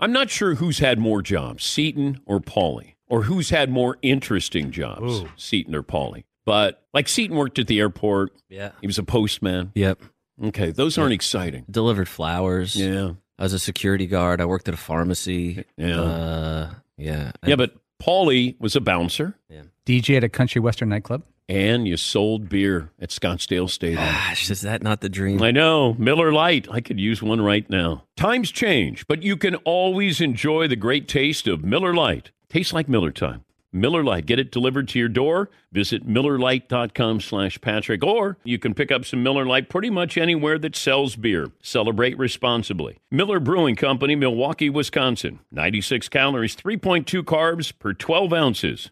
I'm not sure who's had more jobs, Seton or Paulie, or who's had more interesting jobs, Ooh. Seton or Paulie. But like Seton worked at the airport. Yeah. He was a postman. Yep. Okay. Those aren't exciting. Delivered flowers. Yeah. I was a security guard. I worked at a pharmacy. Yeah. Uh, yeah. Yeah, but Paulie was a bouncer. Yeah. DJ at a country western nightclub and you sold beer at Scottsdale Stadium. Ah, Gosh, is that not the dream? I know. Miller Lite. I could use one right now. Times change, but you can always enjoy the great taste of Miller Lite. Tastes like Miller time. Miller Lite. Get it delivered to your door. Visit MillerLite.com slash Patrick. Or you can pick up some Miller Lite pretty much anywhere that sells beer. Celebrate responsibly. Miller Brewing Company, Milwaukee, Wisconsin. 96 calories, 3.2 carbs per 12 ounces.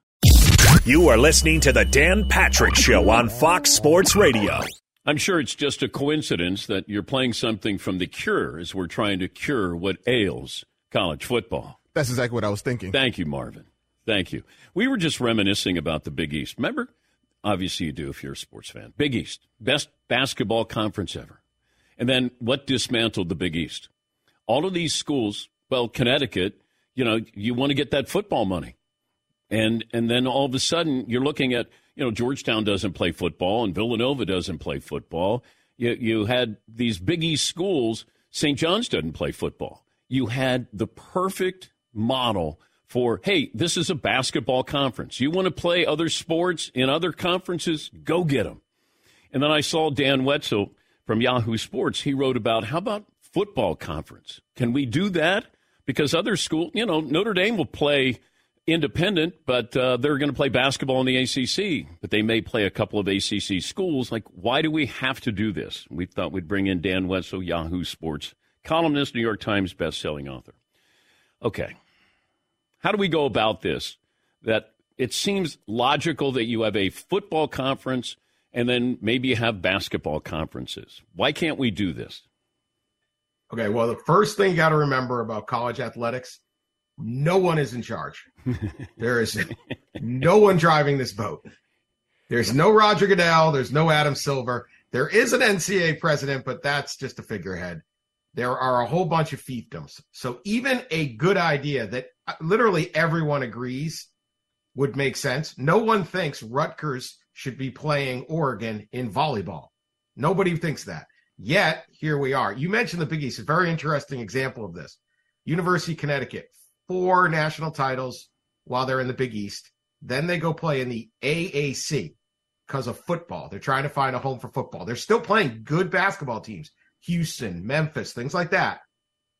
You are listening to the Dan Patrick Show on Fox Sports Radio. I'm sure it's just a coincidence that you're playing something from The Cure as we're trying to cure what ails college football. That's exactly what I was thinking. Thank you, Marvin. Thank you. We were just reminiscing about the Big East. Remember? Obviously, you do if you're a sports fan. Big East, best basketball conference ever. And then what dismantled the Big East? All of these schools, well, Connecticut, you know, you want to get that football money. And and then all of a sudden you're looking at you know Georgetown doesn't play football and Villanova doesn't play football. You you had these Big East schools. St. John's doesn't play football. You had the perfect model for hey, this is a basketball conference. You want to play other sports in other conferences? Go get them. And then I saw Dan Wetzel from Yahoo Sports. He wrote about how about football conference? Can we do that? Because other school, you know, Notre Dame will play independent, but uh, they're going to play basketball in the ACC. But they may play a couple of ACC schools. Like, why do we have to do this? We thought we'd bring in Dan Wetzel, Yahoo Sports columnist, New York Times best-selling author. Okay, how do we go about this? That it seems logical that you have a football conference and then maybe you have basketball conferences. Why can't we do this? Okay, well, the first thing you got to remember about college athletics no one is in charge. there is no one driving this boat. There's no Roger Goodell. There's no Adam Silver. There is an NCAA president, but that's just a figurehead. There are a whole bunch of fiefdoms. So even a good idea that uh, literally everyone agrees would make sense. No one thinks Rutgers should be playing Oregon in volleyball. Nobody thinks that. Yet here we are. You mentioned the Big East, a very interesting example of this. University of Connecticut, four national titles while they're in the Big East. Then they go play in the AAC because of football. They're trying to find a home for football. They're still playing good basketball teams, Houston, Memphis, things like that.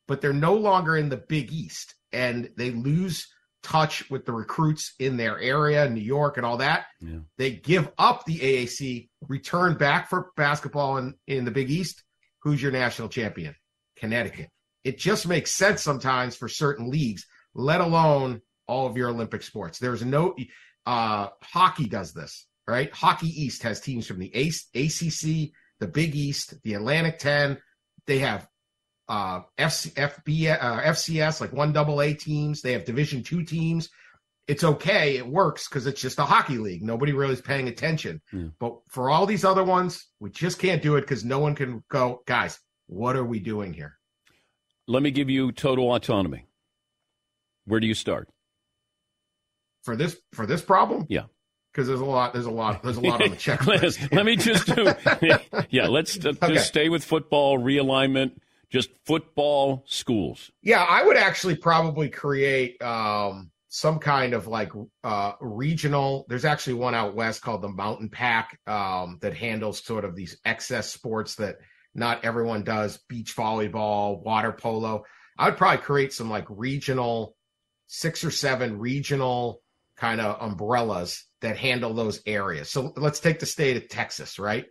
But they're no longer in the Big East and they lose touch with the recruits in their area, New York and all that. Yeah. They give up the AAC, return back for basketball in, in the Big East. Who's your national champion? Connecticut. It just makes sense sometimes for certain leagues let alone all of your Olympic sports. There's no uh, hockey does this, right? Hockey East has teams from the ACC, the Big East, the Atlantic 10. They have uh, FC, FB, uh, FCS, like one double A teams. They have Division two teams. It's okay. It works because it's just a hockey league. Nobody really is paying attention. Yeah. But for all these other ones, we just can't do it because no one can go, guys, what are we doing here? Let me give you total autonomy. Where do you start? For this for this problem? Yeah. Because there's a lot, there's a lot, there's a lot on the checklist. Let me just do. yeah, let's just Okay. stay with football realignment. Just football schools. Yeah, I would actually probably create um, some kind of like uh, regional. There's actually one out west called the Mountain Pack um, that handles sort of these excess sports that not everyone does beach volleyball, water polo. I would probably create some like regional, six or seven regional kind of umbrellas that handle those areas. So let's take the state of Texas, right?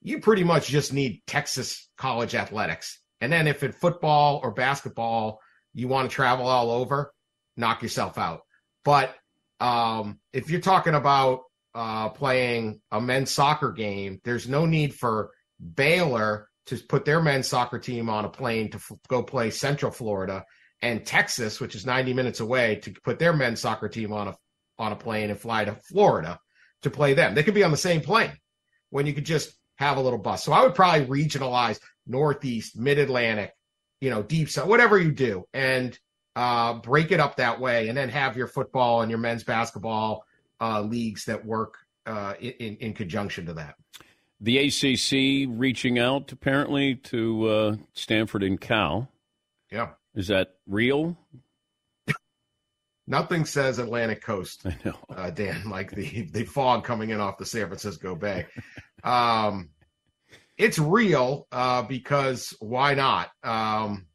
You pretty much just need Texas college athletics. And then if in football or basketball you want to travel all over, knock yourself out. But um, if you're talking about uh, playing a men's soccer game, there's no need for Baylor to put their men's soccer team on a plane to f- go play Central Florida, and Texas, which is 90 minutes away, to put their men's soccer team on a on a plane and fly to Florida to play them. They could be on the same plane when you could just have a little bus. So I would probably regionalize Northeast, Mid Atlantic, you know, deep south, whatever you do, and uh, break it up that way, and then have your football and your men's basketball uh, leagues that work uh, in in conjunction to that. The ACC reaching out apparently to uh, Stanford and Cal. Yeah. Is that real? Nothing says Atlantic Coast, I know. uh, Dan, like the the fog coming in off the San Francisco Bay. Um, it's real uh, because why not? Um,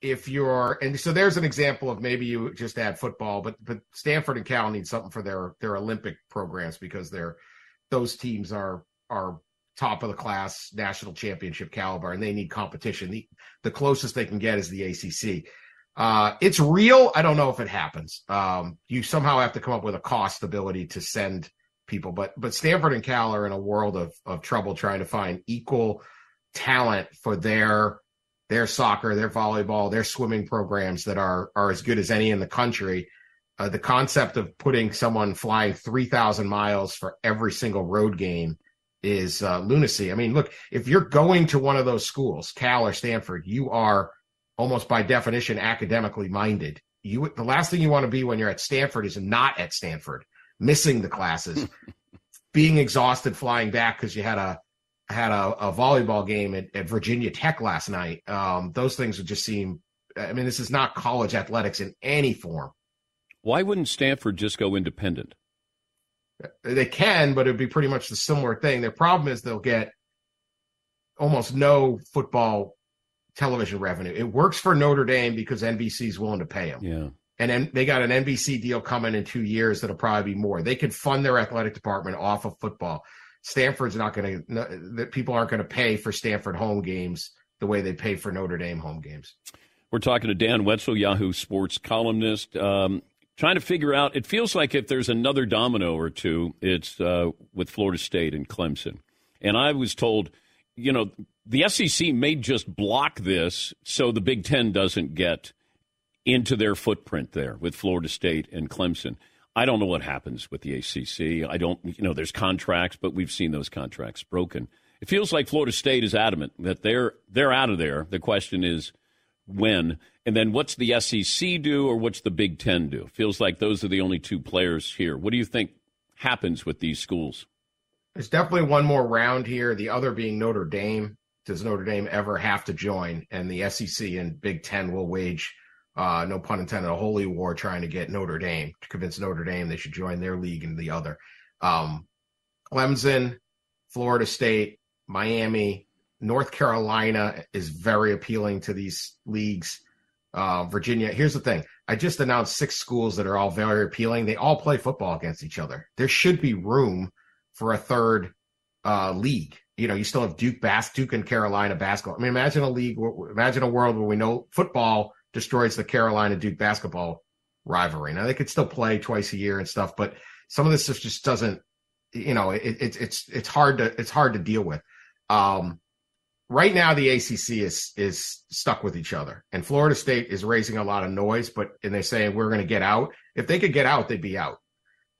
if you're and so there's an example of maybe you just add football, but but Stanford and Cal need something for their their Olympic programs because they're those teams are are top of the class national championship caliber and they need competition. The the closest they can get is the ACC. Uh, it's real. I don't know if it happens. Um, you somehow have to come up with a cost ability to send people, but but Stanford and Cal are in a world of of trouble trying to find equal talent for their their soccer, their volleyball, their swimming programs that are are as good as any in the country. Uh, the concept of putting someone flying three thousand miles for every single road game is uh, lunacy. I mean, look, if you're going to one of those schools, Cal or Stanford, you are almost by definition academically minded. You the last thing you want to be when you're at Stanford is not at Stanford, missing the classes, being exhausted flying back because you had a had a, a volleyball game at, at Virginia Tech last night. Um, those things would just seem. I mean, this is not college athletics in any form. Why wouldn't Stanford just go independent? They can, but it'd be pretty much the similar thing. Their problem is they'll get almost no football television revenue. It works for Notre Dame because NBC is willing to pay them. Yeah. And then they got an NBC deal coming in two years that'll probably be more. They could fund their athletic department off of football. Stanford's not going to, that people aren't going to pay for Stanford home games the way they pay for Notre Dame home games. We're talking to Dan Wetzel, Yahoo Sports columnist, um, trying to figure out. It feels like if there's another domino or two, it's uh, with Florida State and Clemson. And I was told, you know, the SEC may just block this so the Big Ten doesn't get into their footprint there with Florida State and Clemson. I don't know what happens with the ACC. I don't, you know, there's contracts, but we've seen those contracts broken. It feels like Florida State is adamant that they're they're out of there. The question is when, and then what's the SEC do, or what's the Big Ten do? Feels like those are the only two players here. What do you think happens with these schools? There's definitely one more round here. The other being Notre Dame. Does Notre Dame ever have to join? And the SEC and Big Ten will wage, uh, no pun intended, a holy war trying to get Notre Dame to convince Notre Dame they should join their league and the other. Um, Clemson, Florida State, Miami, North Carolina is very appealing to these leagues. Uh, Virginia. Here's the thing. I just announced six schools that are all very appealing. They all play football against each other. There should be room for a third uh, league. You know, you still have Duke, Bas- Duke and Carolina basketball. I mean, imagine a league. Imagine a world where we know football destroys the Carolina Duke basketball rivalry. Now they could still play twice a year and stuff, but some of this stuff just doesn't. You know, it, it, it's it's hard to it's hard to deal with. Um, right now the ACC is is stuck with each other, and Florida State is raising a lot of noise. But and they're saying we're going to get out. If they could get out, they'd be out.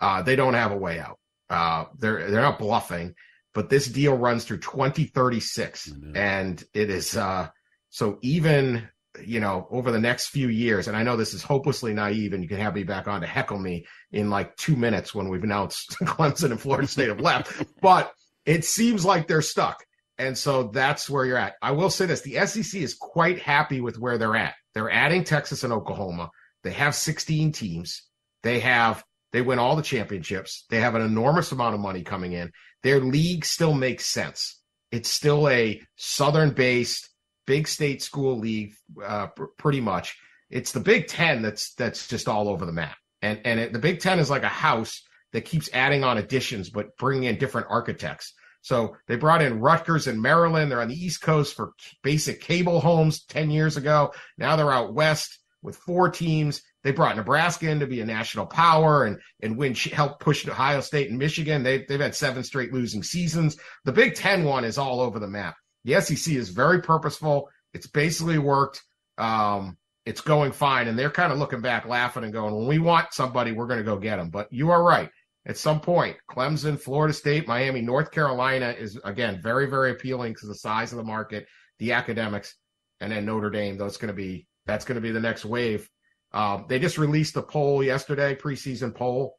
Uh, they don't have a way out. Uh, they're they're not bluffing, but this deal runs through 2036, and it is uh, so even you know over the next few years. And I know this is hopelessly naive, and you can have me back on to heckle me in like two minutes when we've announced Clemson and Florida State have left, but it seems like they're stuck. And so that's where you're at. I will say this the SEC is quite happy with where they're at. They're adding Texas and Oklahoma. They have 16 teams. They have, they win all the championships. They have an enormous amount of money coming in. Their league still makes sense. It's still a Southern based, big state school league, uh, pr- pretty much. It's the Big Ten that's, that's just all over the map. And, and it, the Big Ten is like a house that keeps adding on additions, but bringing in different architects. So they brought in Rutgers and Maryland. They're on the East Coast for basic cable homes 10 years ago. Now they're out West with four teams. They brought Nebraska in to be a national power and, and win, help push Ohio State and Michigan. They, they've had seven straight losing seasons. The Big Ten one is all over the map. The SEC is very purposeful. It's basically worked. Um, it's going fine. And they're kind of looking back, laughing and going, when we want somebody, we're going to go get them. But you are right at some point. Clemson, Florida State, Miami, North Carolina is again very, very appealing because the size of the market, the academics, and then Notre Dame. That's going to be that's going to be the next wave. Um, they just released a poll yesterday, preseason poll.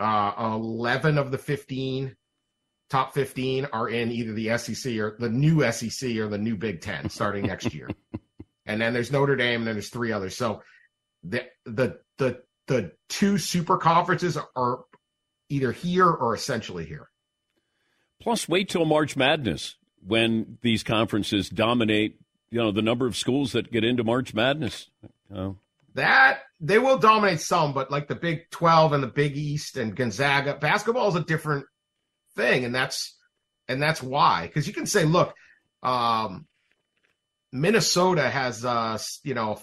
Uh, Eleven of the fifteen top 15 are in either the SEC or the new SEC or the new Big Ten starting next year. and then there's Notre Dame, and then there's three others. So the the the the two super conferences are either here or essentially here. Plus, wait till March Madness when these conferences dominate. You know the number of schools that get into March Madness. Uh, that they will dominate some, but like the Big Twelve and the Big East and Gonzaga, basketball is a different thing, and that's and that's why. Because you can say, look, um, Minnesota has uh, you know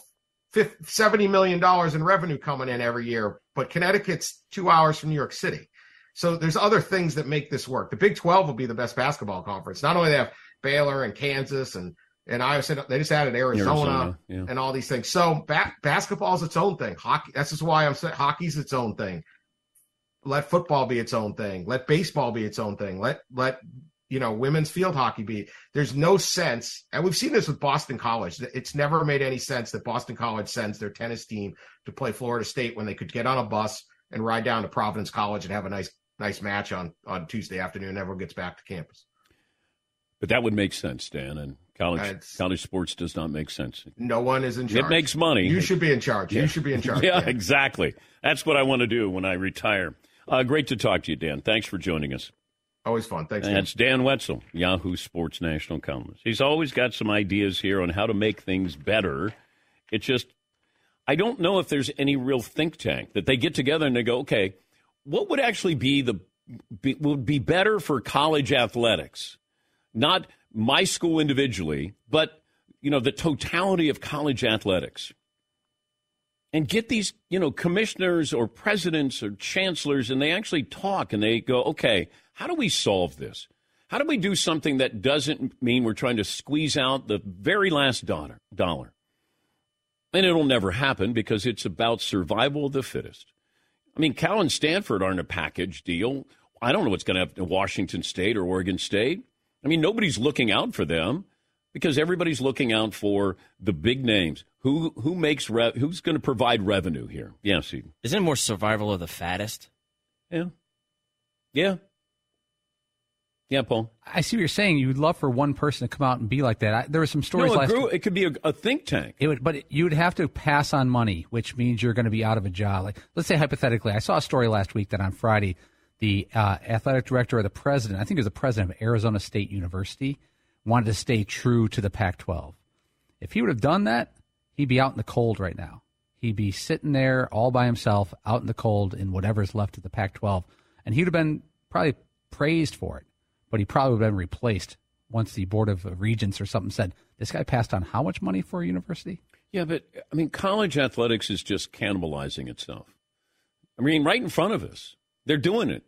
50, 70 million dollars in revenue coming in every year, but Connecticut's two hours from New York City. So there's other things that make this work. The Big 12 will be the best basketball conference. Not only they have Baylor and Kansas and and I said they just added Arizona, Arizona yeah. and all these things. So ba- basketball is its own thing. Hockey. That's just why I'm saying hockey's its own thing. Let football be its own thing. Let baseball be its own thing. Let let you know women's field hockey be. There's no sense, and we've seen this with Boston College. It's never made any sense that Boston College sends their tennis team to play Florida State when they could get on a bus and ride down to Providence College and have a nice nice match on on Tuesday afternoon. Everyone gets back to campus. But that would make sense, Dan. And college it's, college sports does not make sense. No one is in charge. It makes money. You should be in charge. Yeah. You should be in charge. yeah, Dan. exactly. That's what I want to do when I retire. Uh, great to talk to you, Dan. Thanks for joining us. Always fun. Thanks. And that's Dan Wetzel, Yahoo Sports national columnist. He's always got some ideas here on how to make things better. It's just, I don't know if there's any real think tank that they get together and they go, okay, what would actually be the be, would be better for college athletics? Not my school individually, but you know the totality of college athletics. And get these, you know, commissioners or presidents or chancellors, and they actually talk and they go, okay, how do we solve this? How do we do something that doesn't mean we're trying to squeeze out the very last dollar? And it'll never happen because it's about survival of the fittest. I mean, Cal and Stanford aren't a package deal. I don't know what's going to happen to Washington State or Oregon State. I mean, nobody's looking out for them because everybody's looking out for the big names. Who who makes re- who's going to provide revenue here? Yes, Eden. Isn't it more survival of the fattest? Yeah, yeah, yeah, Paul. I see what you're saying. You'd love for one person to come out and be like that. I, there were some stories. No, it, grew, it could be a, a, think tank. It would, but you would have to pass on money, which means you're going to be out of a job. Like, let's say hypothetically, I saw a story last week that on Friday, the uh, athletic director or the president, I think it was the president of Arizona State University, wanted to stay true to the Pac 12. If he would have done that, he'd be out in the cold right now. He'd be sitting there all by himself out in the cold in whatever's left of the Pac 12. And he would have been probably praised for it, but he probably would have been replaced once the Board of Regents or something said, this guy passed on how much money for a university? Yeah, but I mean, college athletics is just cannibalizing itself. I mean, right in front of us. They're doing it.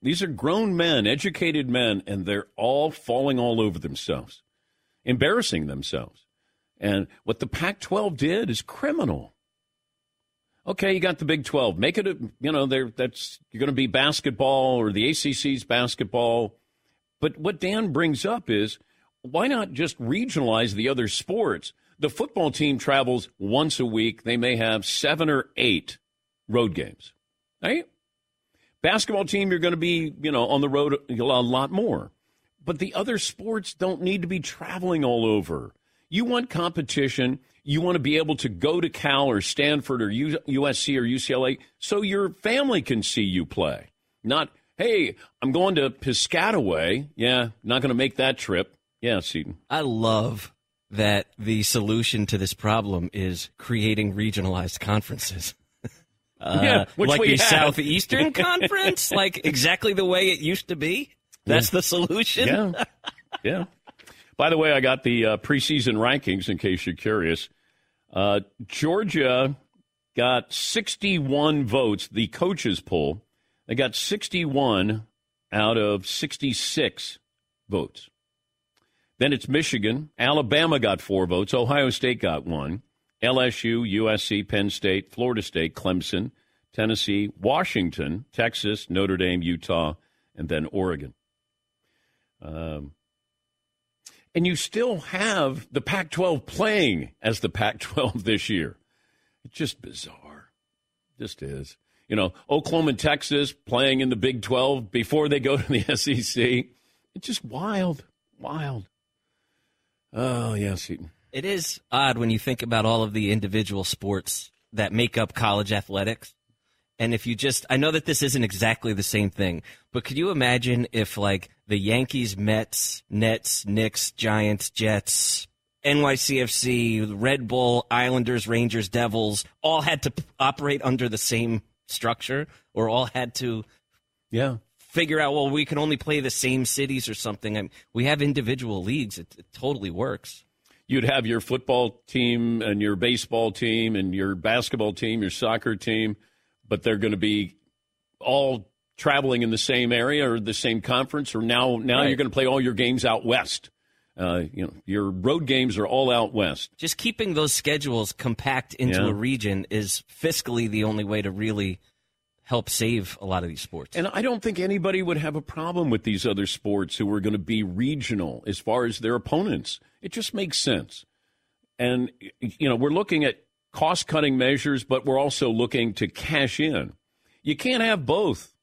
These are grown men, educated men, and they're all falling all over themselves. embarrassing themselves. And what the Pac 12 did is criminal. Okay, you got the Big 12. Make it a, you know, there that's you're going to be basketball or the ACC's basketball. But what Dan brings up is why not just regionalize the other sports? The football team travels once a week. They may have seven or eight road games. Right? Basketball team, you're going to be, you know, on the road a lot more. But the other sports don't need to be traveling all over. You want competition. You want to be able to go to Cal or Stanford or USC or UCLA so your family can see you play. Not, hey, I'm going to Piscataway. Yeah, not going to make that trip. Yeah, Seton. I love that the solution to this problem is creating regionalized conferences. Uh, yeah, like the had. Southeastern Conference, like exactly the way it used to be. That's yeah. the solution. Yeah, yeah. By the way, I got the uh, preseason rankings in case you're curious. Uh, Georgia got 61 votes, the coaches poll. They got 61 out of 66 votes. Then it's Michigan. Alabama got four votes. Ohio State got one. LSU, USC, Penn State, Florida State, Clemson, Tennessee, Washington, Texas, Notre Dame, Utah, and then Oregon. Um, and you still have the Pac 12 playing as the Pac 12 this year. It's just bizarre. Just is. You know, Oklahoma and Texas playing in the Big 12 before they go to the SEC. It's just wild. Wild. Oh, yes, Seton. It is odd when you think about all of the individual sports that make up college athletics. And if you just, I know that this isn't exactly the same thing, but could you imagine if like the Yankees, Mets, Nets, Knicks, Giants, Jets, NYCFC, Red Bull, Islanders, Rangers, Devils all had to operate under the same structure or all had to yeah. figure out well we can only play the same cities or something. I mean, we have individual leagues. It, it totally works you'd have your football team and your baseball team and your basketball team your soccer team but they're going to be all traveling in the same area or the same conference, or now now right. you're going to play all your games out west. Uh, you know, your road games are all out west. Just keeping those schedules compact into yeah. a region is fiscally the only way to really help save a lot of these sports. And I don't think anybody would have a problem with these other sports who are going to be regional as far as their opponents. It just makes sense. And you know, we're looking at cost-cutting measures, but we're also looking to cash in. You can't have both.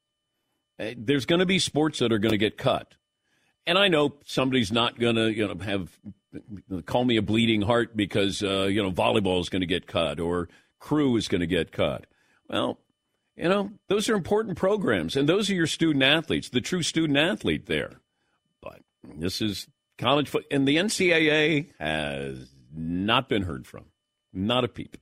Uh, there's going to be sports that are going to get cut. And I know somebody's not going to, you know, have call me a bleeding heart because uh, you know volleyball is going to get cut or crew is going to get cut. Well, you know, those are important programs, and those are your student athletes, the true student athlete there. But this is college foot, and the NCAA has not been heard from, not a peep,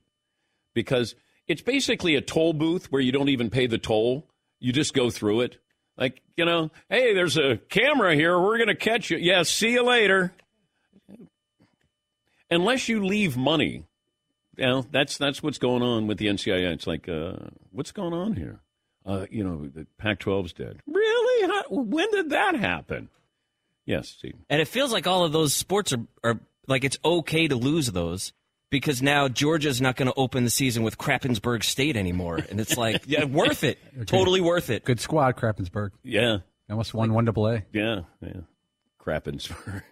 because it's basically a toll booth where you don't even pay the toll; you just go through it. Like, you know, hey, there's a camera here. We're going to catch you. Yeah, see you later. Unless you leave money, you know, that's that's what's going on with the NCAA. It's like, uh, what's going on here? Uh, you know, the Pac-12's dead. Really? How, when did that happen? Yes, Steve. And it feels like all of those sports are, are like it's okay to lose those because now Georgia's not going to open the season with Krappensburg State anymore, and it's like, yeah, worth it, totally worth it. Good squad, Krappensburg. Yeah, almost won one double A. Yeah, yeah, Krappensburg.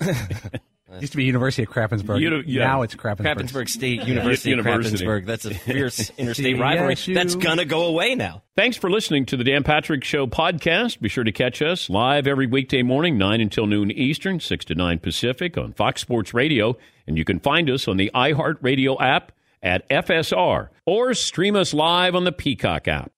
Used to be University of Krappensburg. You yeah. Now it's Krappensburg. Krappensburg State University, University. Krappensburg. That's a fierce interstate rivalry. That's gonna go away now. Thanks for listening to the Dan Patrick Show podcast. Be sure to catch us live every weekday morning, nine until noon Eastern, six to nine Pacific, on Fox Sports Radio, and you can find us on the iHeartRadio app at FSR or stream us live on the Peacock app.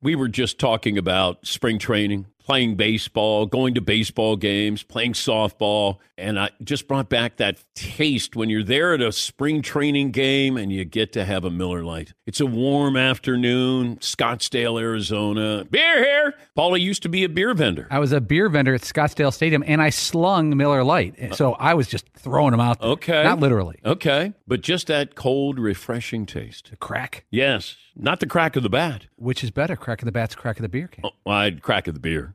We were just talking about spring training playing baseball, going to baseball games, playing softball. And I just brought back that taste when you're there at a spring training game and you get to have a Miller Lite. It's a warm afternoon, Scottsdale, Arizona. Beer here. Paulie used to be a beer vendor. I was a beer vendor at Scottsdale Stadium and I slung Miller Lite. Uh. So I was just throwing them out there. Okay. Not literally. Okay. But just that cold, refreshing taste. The crack. Yes. Not the crack of the bat. Which is better, crack of the bat's crack of the beer can? Oh, I'd crack of the beer.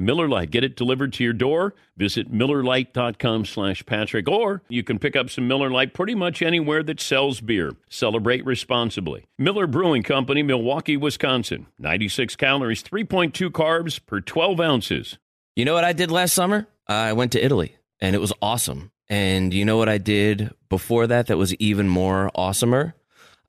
Miller Lite. Get it delivered to your door. Visit MillerLite.com slash Patrick. Or you can pick up some Miller Lite pretty much anywhere that sells beer. Celebrate responsibly. Miller Brewing Company, Milwaukee, Wisconsin. 96 calories, 3.2 carbs per 12 ounces. You know what I did last summer? I went to Italy and it was awesome. And you know what I did before that that was even more awesomer?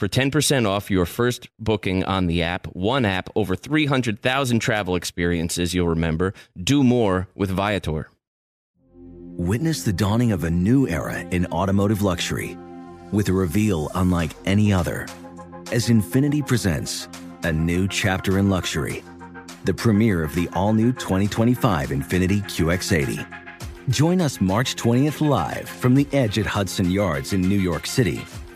for 10% off your first booking on the app. One app, over 300,000 travel experiences you'll remember. Do more with Viator. Witness the dawning of a new era in automotive luxury with a reveal unlike any other as Infiniti presents a new chapter in luxury, the premiere of the all new 2025 Infiniti QX80. Join us March 20th live from the edge at Hudson Yards in New York City,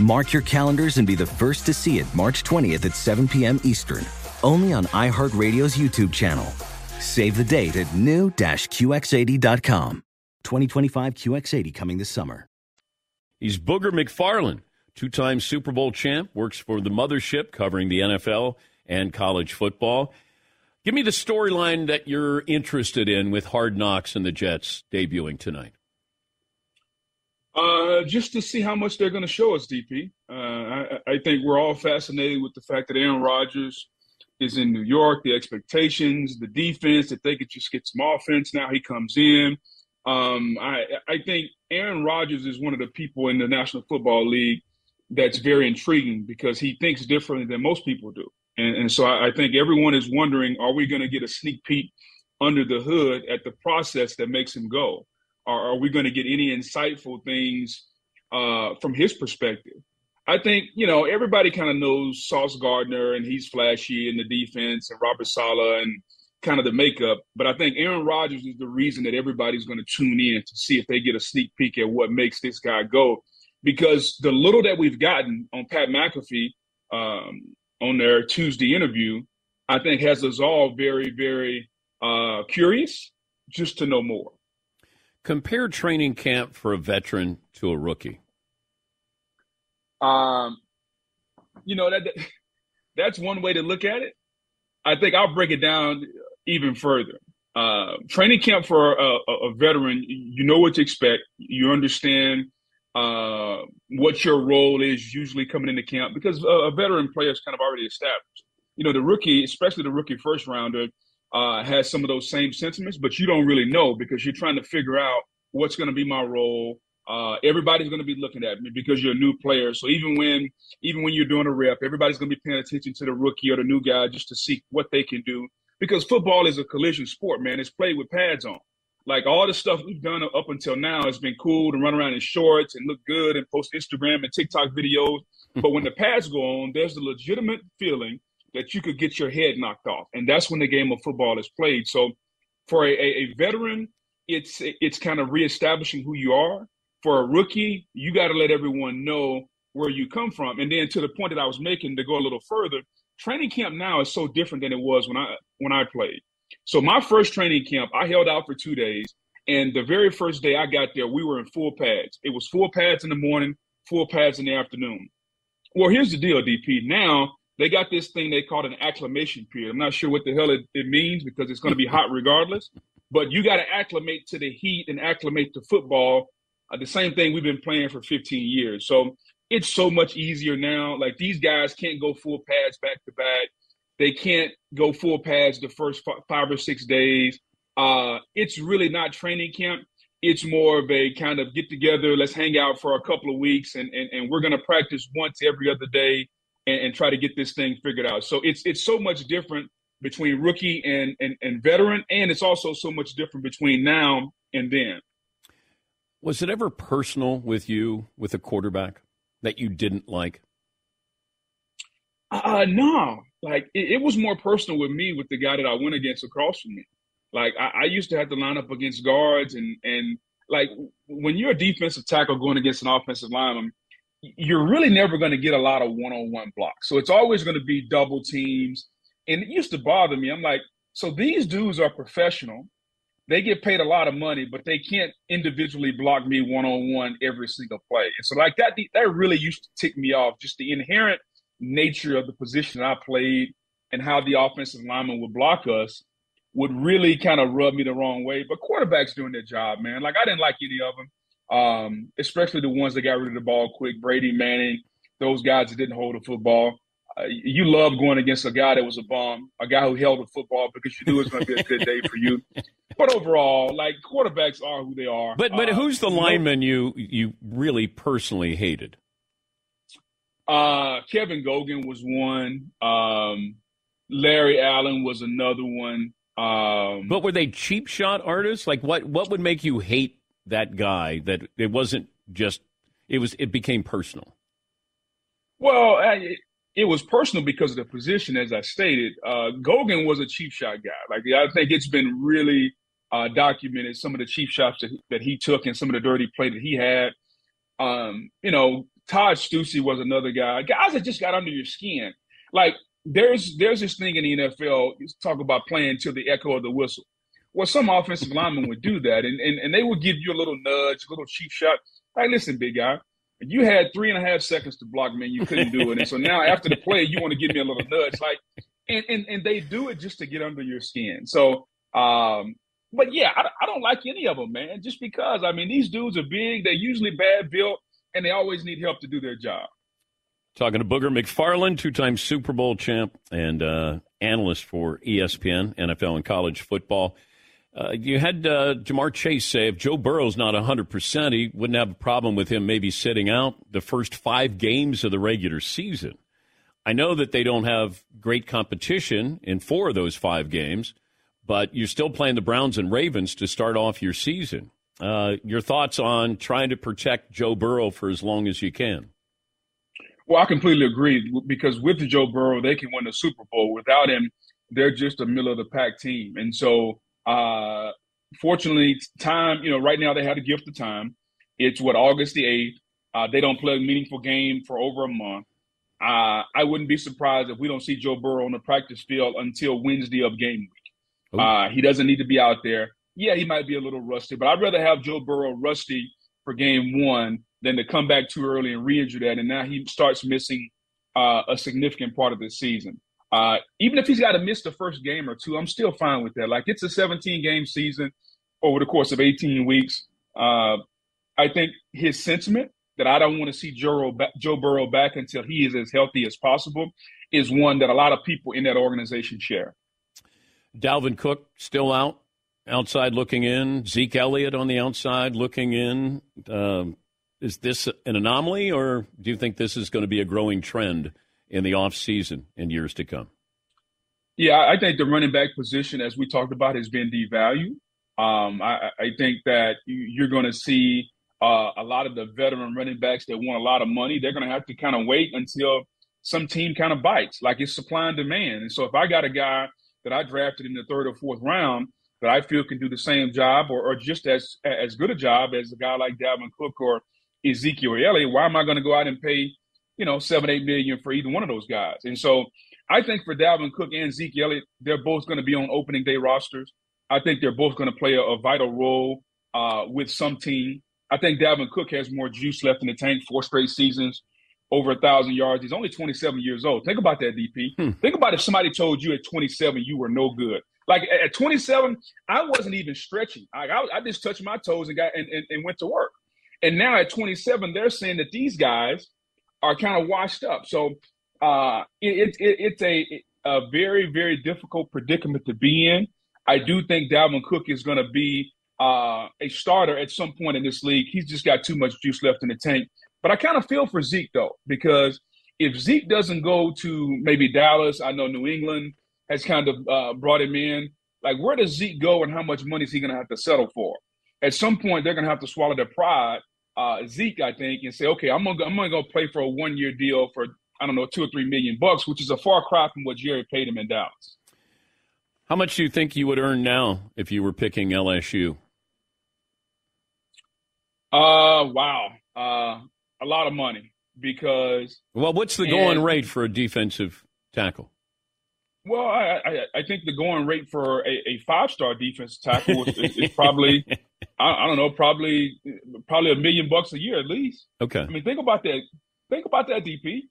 Mark your calendars and be the first to see it March 20th at 7 p.m. Eastern, only on iHeartRadio's YouTube channel. Save the date at new-QX80.com. 2025 QX80 coming this summer. He's Booger McFarland, two-time Super Bowl champ, works for the mothership covering the NFL and college football. Give me the storyline that you're interested in with Hard Knocks and the Jets debuting tonight. Uh, just to see how much they're going to show us, DP. Uh, I, I, think we're all fascinated with the fact that Aaron Rodgers is in New York, the expectations, the defense, that they could just get some offense. Now he comes in. Um, I, I think Aaron Rodgers is one of the people in the National Football League that's very intriguing because he thinks differently than most people do. And, and so I, I think everyone is wondering, are we going to get a sneak peek under the hood at the process that makes him go? Or are we going to get any insightful things uh, from his perspective? I think, you know, everybody kind of knows Sauce Gardner and he's flashy in the defense and Robert Saleh and kind of the makeup. But I think Aaron Rodgers is the reason that everybody's going to tune in to see if they get a sneak peek at what makes this guy go. Because the little that we've gotten on Pat McAfee, um, on their Tuesday interview, I think has us all very, very uh, curious just to know more. Compare training camp for a veteran to a rookie. Um, you know that, that that's one way to look at it. I think I'll break it down even further. Uh, training camp for a, a, a, veteran, you know what to expect. You understand uh, what your role is usually coming into camp because a, a, veteran player is kind of already established. You know, the rookie, especially the rookie first rounder, uh, has some of those same sentiments, but you don't really know because you're trying to figure out what's going to be my role. Uh, everybody's going to be looking at me because you're a new player. So even when even when you're doing a rep, everybody's going to be paying attention to the rookie or the new guy just to see what they can do. Because football is a collision sport, man. It's played with pads on. Like all the stuff we've done up until now has been cool to run around in shorts and look good and post Instagram and TikTok videos. But when the pads go on, there's the legitimate feeling that you could get your head knocked off, and that's when the game of football is played. So for a, a veteran, it's it's kind of reestablishing who you are. For a rookie, you got to let everyone know where you come from. And then to the point that I was making to go a little further, training camp now is so different than it was when I when I played. So my first training camp, I held out for two days, and the very first day I got there, we were in full pads. It was full pads in the morning, full pads in the afternoon. Well, here's the deal, DP. Now they got this thing they call an acclimation period. I'm not sure what the hell it, it means because it's going to be hot regardless. But you got to acclimate to the heat and acclimate to football. Uh, the same thing we've been playing for 15 years. So it's so much easier now. Like these guys can't go full pads back to back. They can't go full pads the first five or six days. Uh, it's really not training camp. It's more of a kind of get together, let's hang out for a couple of weeks, and, and, and we're going to practice once every other day and, and try to get this thing figured out. So it's it's so much different between rookie and, and, and veteran, and it's also so much different between now and then. Was it ever personal with you with a quarterback that you didn't like? Uh, no, like it, it, was more personal with me with the guy that I went against across from me. Like I, I, used to have to line up against guards and and like when you're a defensive tackle going against an offensive lineman, you're really never going to get a lot of one-on-one blocks. So it's always going to be double teams. And it used to bother me. I'm like, so these dudes are professional. They get paid a lot of money, but they can't individually block me one-on-one every single play. And so like that, that really used to tick me off. Just the inherent nature of the position I played and how the offensive lineman would block us would really kind of rub me the wrong way. But quarterbacks doing their job, man. Like I didn't like any of them um, especially the ones that got rid of the ball quick. Brady Manning, those guys that didn't hold the football. Uh, you love going against a guy that was a bum, a guy who held the football because you knew it was going to be a good day for you. But overall, like quarterbacks are who they are. But but uh, who's the lineman you you really personally hated? Uh, Kevin Gogan was one. Um, Larry Allen was another one. Um, but were they cheap shot artists? Like what what would make you hate that guy that it wasn't just it was it became personal? Well, I, it was personal because of the position, as I stated. Uh, Gogan was a cheap shot guy. Like I think it's been really uh, documented some of the cheap shots that, that he took and some of the dirty play that he had. Um, you know, Todd Steussie was another guy. Guys that just got under your skin. Like there's there's this thing in the NFL. Talk about playing to the echo of the whistle. Well, some offensive linemen would do that, and, and, and they would give you a little nudge, a little cheap shot. Hey, listen, big guy, you had three and a half seconds to block me, and you couldn't do it. And so now after the play, you want to give me a little nudge, like, and and, and they do it just to get under your skin. So, um, but yeah, I, I don't like any of them, man. Just because I mean, these dudes are big, they're usually bad built, and they always need help to do their job. Talking to Booger McFarland, two-time Super Bowl champ and uh, analyst for ESPN, NFL and college football. Uh, you had uh, Ja'Marr Chase say if Joe Burrow's not 100%, he wouldn't have a problem with him maybe sitting out the first five games of the regular season. I know that they don't have great competition in four of those five games, but you're still playing the Browns and Ravens to start off your season. Uh, your thoughts on trying to protect Joe Burrow for as long as you can? Well, I completely agree because with Joe Burrow, they can win the Super Bowl. Without him, they're just a middle of the pack team. And so uh, fortunately, time, you know, right now they have a gift of time. It's what, August the 8th. Uh, they don't play a meaningful game for over a month. Uh, I wouldn't be surprised if we don't see Joe Burrow on the practice field until Wednesday of game week. Uh, he doesn't need to be out there. Yeah, he might be a little rusty, but I'd rather have Joe Burrow rusty for game one than to come back too early and re-injure that, and now he starts missing uh, a significant part of the season. Uh, even if he's got to miss the first game or two, I'm still fine with that. Like it's a 17 game season over the course of 18 weeks. Uh, I think his sentiment that I don't want to see Joe, Burrow back until he is as healthy as possible is one that a lot of people in that organization share. Dalvin Cook still out outside looking in, Zeke Elliott on the outside looking in. Um, is this an anomaly, or do you think this is going to be a growing trend in the off season in years to come? Yeah, I think the running back position, as we talked about, has been devalued. Um, I, I, think that you're going to see uh, a lot of the veteran running backs that want a lot of money. They're going to have to kind of wait until some team kind of bites, like it's supply and demand. And so, if I got a guy that I drafted in the third or fourth round that I feel can do the same job or, or just as as good a job as a guy like Dalvin Cook or Ezekiel Elliott, why am I going to go out and pay, you know, seven, eight million for either one of those guys? And so I think for Dalvin Cook and Zeke Elliott, they're both going to be on opening day rosters. I think they're both going to play a, a vital role uh, with some team. I think Dalvin Cook has more juice left in the tank, four straight seasons, over a thousand yards. He's only 27 years old. Think about that, DP. Hmm. Think about if somebody told you at 27 you were no good. Like at 27, I wasn't even stretching. I, I, I just touched my toes and got and, and, and went to work. And now at 27, they're saying that these guys are kind of washed up. So uh, it, it, it's a, a very, very difficult predicament to be in. I do think Dalvin Cook is going to be uh, a starter at some point in this league. He's just got too much juice left in the tank. But I kind of feel for Zeke, though, because if Zeke doesn't go to maybe Dallas, I know New England has kind of uh, brought him in. Like, where does Zeke go and how much money is he going to have to settle for? At some point, they're going to have to swallow their pride uh, Zeke, I think, and say, okay, I'm gonna I'm gonna go play for a one year deal for I don't know two or three million bucks, which is a far cry from what Jerry paid him in Dallas. How much do you think you would earn now if you were picking LSU? Uh, wow, uh, a lot of money because. Well, what's the going and, rate for a defensive tackle? Well, I, I, I think the going rate for a, a five star defense tackle is, is, is probably I, I, don't know probably probably a million bucks a year at least. Okay. I mean, think about that. Think about that, DP.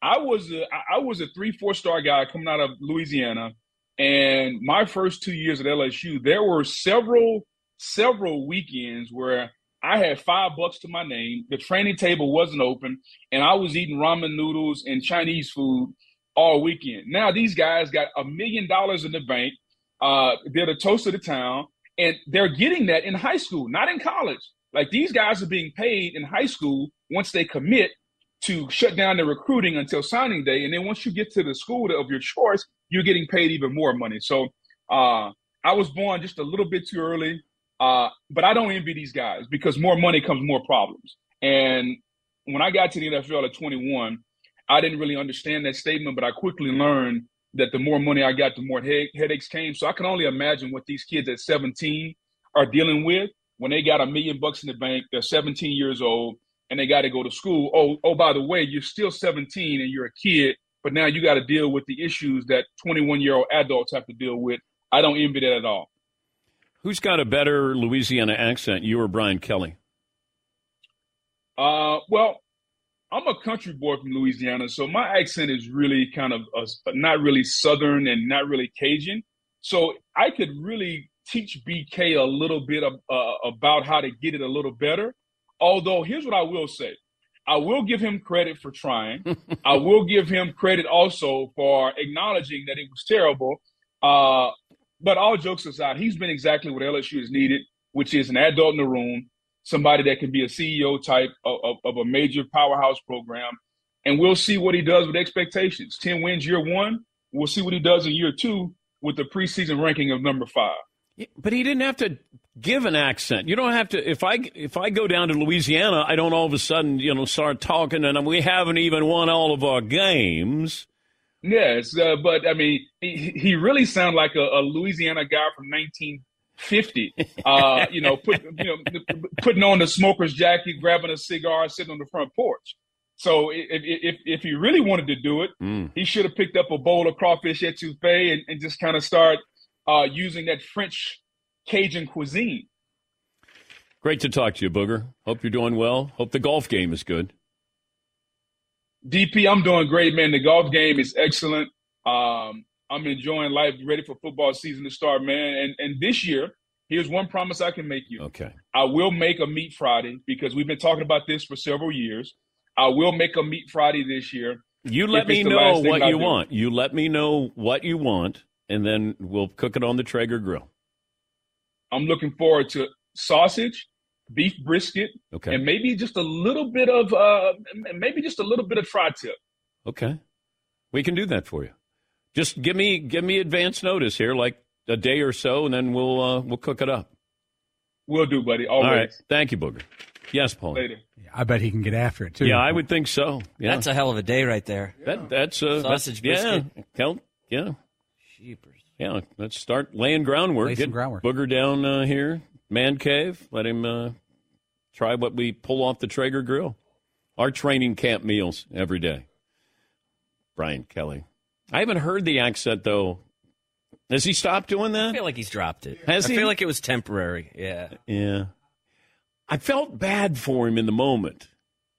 I was a I was a three four star guy coming out of Louisiana, and my first two years at LSU, there were several several weekends where I had five bucks to my name. The training table wasn't open, and I was eating ramen noodles and Chinese food all weekend. Now these guys got a million dollars in the bank. Uh, they're the toast of the town, and they're getting that in high school, not in college. Like these guys are being paid in high school once they commit to shut down the recruiting until signing day, and then once you get to the school of your choice, you're getting paid even more money. So uh, I was born just a little bit too early, uh, but I don't envy these guys because more money comes more problems. And when I got to the NFL at 21, I didn't really understand that statement, but I quickly learned that the more money I got, the more he- headaches came. So I can only imagine what these kids at 17 are dealing with when they got a million bucks in the bank. They're 17 years old and they got to go to school. Oh, oh, by the way, you're still 17 and you're a kid, but now you got to deal with the issues that 21 year old adults have to deal with. I don't envy that at all. Who's got a better Louisiana accent, you or Brian Kelly? Uh, well, I'm a country boy from Louisiana, so my accent is really kind of a, not really Southern and not really Cajun. So I could really teach BK a little bit of, uh, about how to get it a little better. Although, here's what I will say I will give him credit for trying. I will give him credit also for acknowledging that it was terrible. Uh, but all jokes aside, he's been exactly what LSU has needed, which is an adult in the room somebody that can be a CEO type of, of, of, a major powerhouse program. And we'll see what he does with expectations. 10 wins year one. We'll see what he does in year two with the preseason ranking of number five. But he didn't have to give an accent. You don't have to. If I if I go down to Louisiana, I don't all of a sudden you know start talking, and we haven't even won all of our games. Yes, uh, but I mean, he, he really sounded like a, a Louisiana guy from 19 50. Uh, you know, put, you know, putting on the smoker's jacket, grabbing a cigar, sitting on the front porch. So if if, if he really wanted to do it, mm. he should have picked up a bowl of crawfish etouffee and, and just kind of start uh, using that French Cajun cuisine. Great to talk to you, Booger. Hope you're doing well. Hope the golf game is good. DP, I'm doing great, man. The golf game is excellent. Um, I'm enjoying life, ready for football season to start, man. And and this year, here's one promise I can make you. Okay. I will make a meat Friday because we've been talking about this for several years. I will make a meat Friday this year. You let me know what you want. You let me know what you want, and then we'll cook it on the Traeger grill. I'm looking forward to sausage, beef brisket, Okay. and maybe just a little bit of uh, maybe just a little bit of tri-tip. Okay. We can do that for you. Just give me give me advance notice here, like a day or so, and then we'll uh, we'll cook it up. We'll do, buddy. Always. All right. Thank you, Booger. Yes, Paul. Later. I bet he can get after it too. Yeah, I would think so. Yeah. That's a hell of a day right there. that, that's uh, Sausage that's, yeah. biscuit. Hell, yeah. Jeepers. Yeah. Let's start laying groundwork. Lay some Get groundwork. Booger down uh, here, man cave. Let him uh, try what we pull off the Traeger grill. Our training camp meals every day. Brian Kelly. I haven't heard the accent though. Has he stopped doing that? I feel like he's dropped it. Has I he? feel like it was temporary. Yeah. Yeah. I felt bad for him in the moment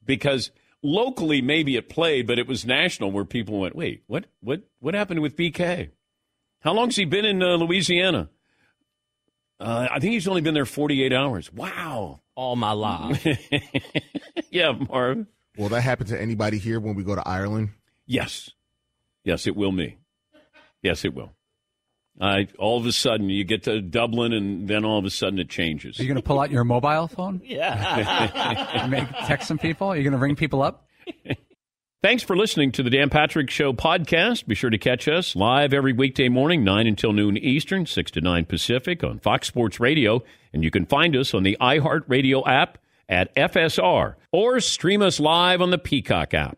because locally maybe it played, but it was national where people went, "Wait, what? What? What happened with BK? How long's he been in uh, Louisiana? Uh, I think he's only been there 48 hours. Wow. All my life. yeah, Marv. Will that happen to anybody here when we go to Ireland? Yes, yes, it will me. Yes, it will. I all of a sudden you get to Dublin, and then all of a sudden it changes. Are you going to pull out your mobile phone yeah. make, text some people? Are you going to ring people up? Thanks for listening to the Dan Patrick Show podcast. Be sure to catch us live every weekday morning, 9 until noon Eastern, 6 to 9 Pacific on Fox Sports Radio. And you can find us on the iHeartRadio app at FSR or stream us live on the Peacock app.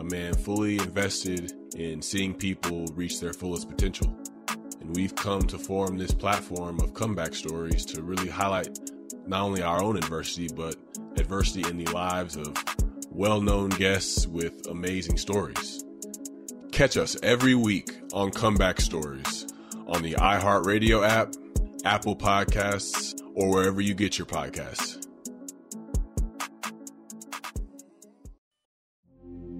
a man fully invested in seeing people reach their fullest potential. And we've come to form this platform of comeback stories to really highlight not only our own adversity, but adversity in the lives of well known guests with amazing stories. Catch us every week on Comeback Stories on the iHeartRadio app, Apple Podcasts, or wherever you get your podcasts.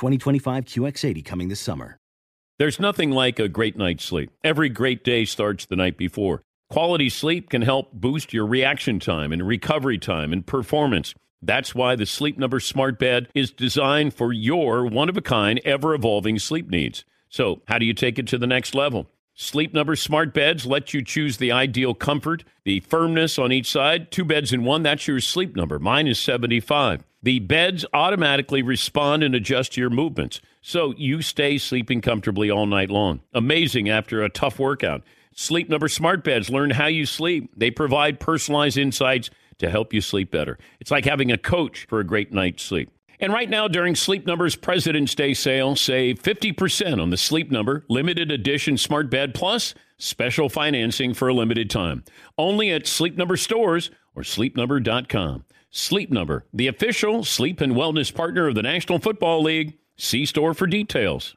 2025 QX80 coming this summer. There's nothing like a great night's sleep. Every great day starts the night before. Quality sleep can help boost your reaction time and recovery time and performance. That's why the Sleep Number Smart Bed is designed for your one of a kind, ever evolving sleep needs. So, how do you take it to the next level? Sleep Number Smart Beds let you choose the ideal comfort, the firmness on each side. Two beds in one, that's your sleep number. Mine is 75. The beds automatically respond and adjust to your movements, so you stay sleeping comfortably all night long. Amazing after a tough workout. Sleep Number Smart Beds learn how you sleep. They provide personalized insights to help you sleep better. It's like having a coach for a great night's sleep. And right now, during Sleep Number's President's Day sale, save 50% on the Sleep Number limited edition smart bed plus special financing for a limited time. Only at Sleep Number stores or sleepnumber.com. Sleep Number, the official sleep and wellness partner of the National Football League. See store for details.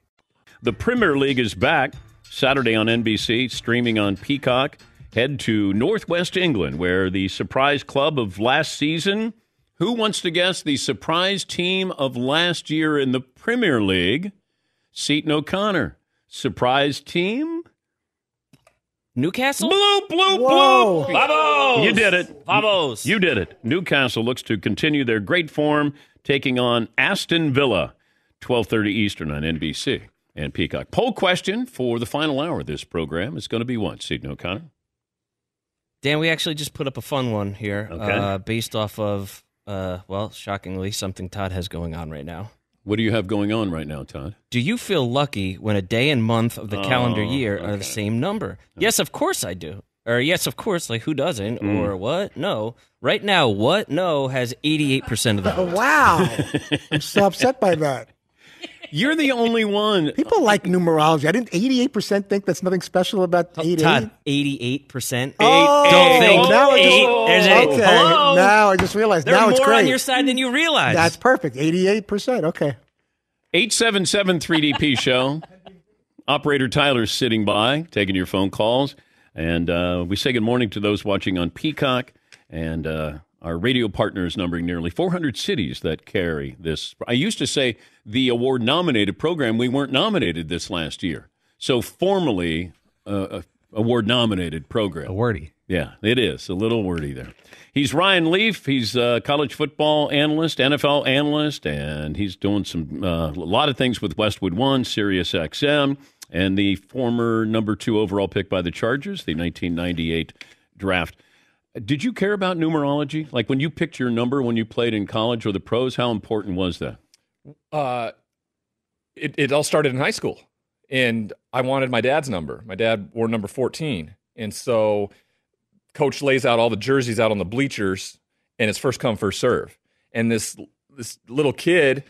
The Premier League is back Saturday on NBC, streaming on Peacock. Head to Northwest England, where the surprise club of last season. Who wants to guess the surprise team of last year in the Premier League? Seton O'Connor. Surprise team? Newcastle? Bloop, bloop, Whoa. bloop. Vamos! You did it. Vamos! You did it. Newcastle looks to continue their great form, taking on Aston Villa, 12:30 Eastern on NBC and Peacock. Poll question for the final hour of this program is going to be what, Seton O'Connor? Dan, we actually just put up a fun one here Okay. uh, based off of, uh, well, shockingly, something Todd has going on right now. What do you have going on right now, Todd? Do you feel lucky when a day and month of the Oh, calendar year are the same number? Yes, of course I do. Or yes, of course, like who doesn't? Mm. Or what? No. Right now, what? No has 88% of the vote. wow. I'm so upset by that. You're the only one. People like numerology. I didn't 88% think that's nothing special about 88. Todd, 88%. Oh, Don't think. now I just, Eight. There's a- okay. Hello? Now I just realized. There now are it's more great. on your side than you realize. That's perfect. 88%. Okay. 877 3DP show. Operator Tyler's sitting by, taking your phone calls. And uh, we say good morning to those watching on Peacock and uh, our radio partners numbering nearly 400 cities that carry this. I used to say the award nominated program, we weren't nominated this last year. So formally, uh, a award nominated program. A wordy. Yeah, it is a little wordy there. He's Ryan Leaf. He's a college football analyst, NFL analyst, and he's doing some uh, a lot of things with Westwood One, Sirius XM, and the former number two overall pick by the Chargers, the 1998 draft. Did you care about numerology? Like when you picked your number when you played in college or the pros, how important was that? Uh, it, it all started in high school. And I wanted my dad's number. My dad wore number 14. And so coach lays out all the jerseys out on the bleachers, and it's first come, first serve. And this this little kid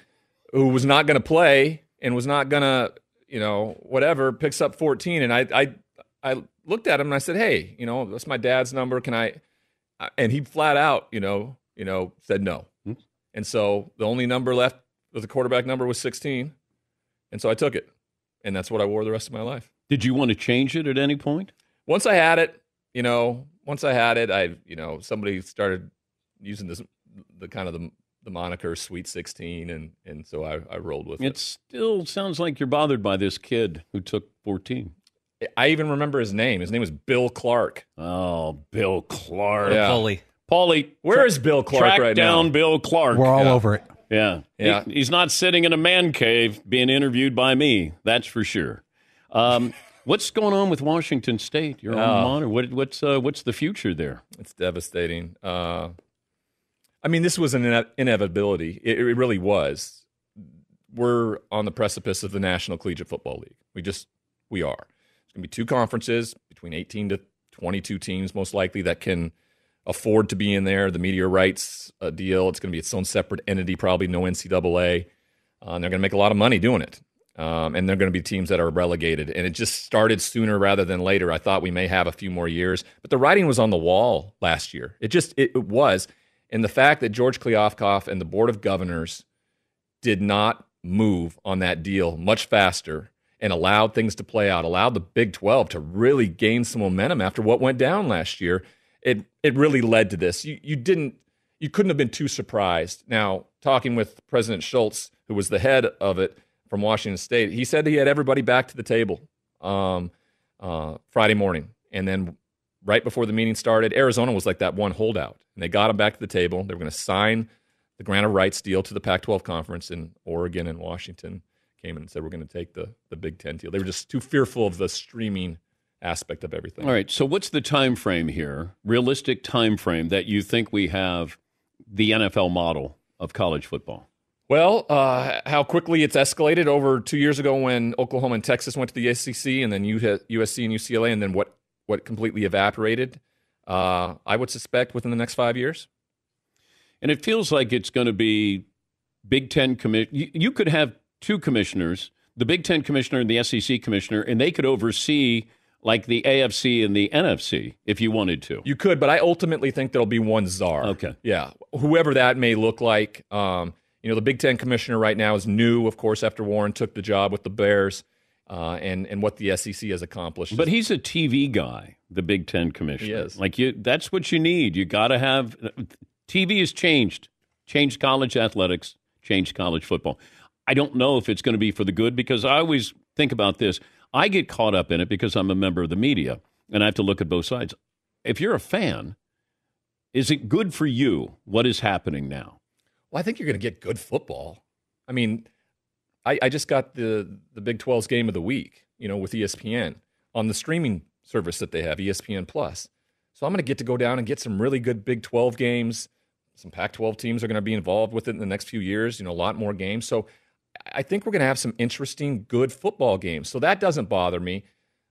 who was not going to play and was not going to, you know, whatever, picks up 14. And I, I, I looked at him and I said, hey, you know, that's my dad's number. Can I? And he flat out, you know, you know, said no. Hmm. And so the only number left the quarterback number was 16. And so I took it. And that's what I wore the rest of my life. Did you want to change it at any point? Once I had it, you know, once I had it, I, you know, somebody started using this, the kind of the, the moniker Sweet 16. And, and so I, I rolled with It it. still sounds like you're bothered by this kid who took 14. I even remember his name. His name was Bill Clark. Oh, Bill Clark. Yeah. Foley. Paulie, Where is Bill Clark right now? track right down now? Bill Clark. We're all Yeah. over it. Yeah. Yeah. He- he's not sitting in a man cave being interviewed by me. That's for sure. Um, what's going on with Washington State? Your alma Oh. mater. What, what's uh, what's the future there? It's devastating. Uh, I mean, this was an ine- inevitability. It, it really was. We're on the precipice of the National Collegiate Football League. We just we are. It's going to be two conferences between 18 to 22 teams, most likely that can afford to be in there. The media rights uh, deal. It's going to be its own separate entity, probably no NCAA. Uh, and they're going to make a lot of money doing it. Um, and they're going to be teams that are relegated. And it just started sooner rather than later. I thought we may have a few more years, but the writing was on the wall last year. It just it, it was, and the fact that George Kliavkoff and the board of governors did not move on that deal much faster and allowed things to play out, allowed the Big 12 to really gain some momentum after what went down last year. It it really led to this. You you didn't you couldn't have been too surprised. Now, talking with President Schulz, who was the head of it from Washington State. He said he had everybody back to the table um, uh, Friday morning, and then right before the meeting started, Arizona was like that one holdout, and they got him back to the table. They were going to sign the grant of rights deal to the Pac-12 conference, in Oregon and Washington came in and said we're going to take the the Big Ten deal. They were just too fearful of the streaming aspect of everything. All right. So what's the time frame here? Realistic time frame that you think we have the NFL model of college football? Well, uh, how quickly it's escalated over two years ago when Oklahoma and Texas went to the SEC, and then USC and UCLA, and then what what completely evaporated. Uh, I would suspect within the next five years. And it feels like it's going to be Big Ten commission. You, you could have two commissioners, the Big Ten commissioner and the SEC commissioner, and they could oversee like the AFC and the NFC if you wanted to. You could, but I ultimately think there'll be one czar. Okay. Yeah. Whoever that may look like. Um, you know, the Big Ten commissioner right now is new, of course, after Warren took the job with the Bears. Uh, and and what the SEC has accomplished. But he's a TV guy, the Big Ten commissioner. He is. Like you, that's what you need. You got to have TV has changed, changed college athletics, changed college football. I don't know if it's going to be for the good because I always think about this. I get caught up in it because I'm a member of the media and I have to look at both sides. If you're a fan, is it good for you what is happening now? Well, I think you're going to get good football. I mean, I, I just got the the Big 12's game of the week, you know, with ESPN on the streaming service that they have, ESPN Plus. So I'm going to get to go down and get some really good Big 12 games. Some Pac-12 teams are going to be involved with it in the next few years. You know, a lot more games. So I think we're going to have some interesting, good football games. So that doesn't bother me.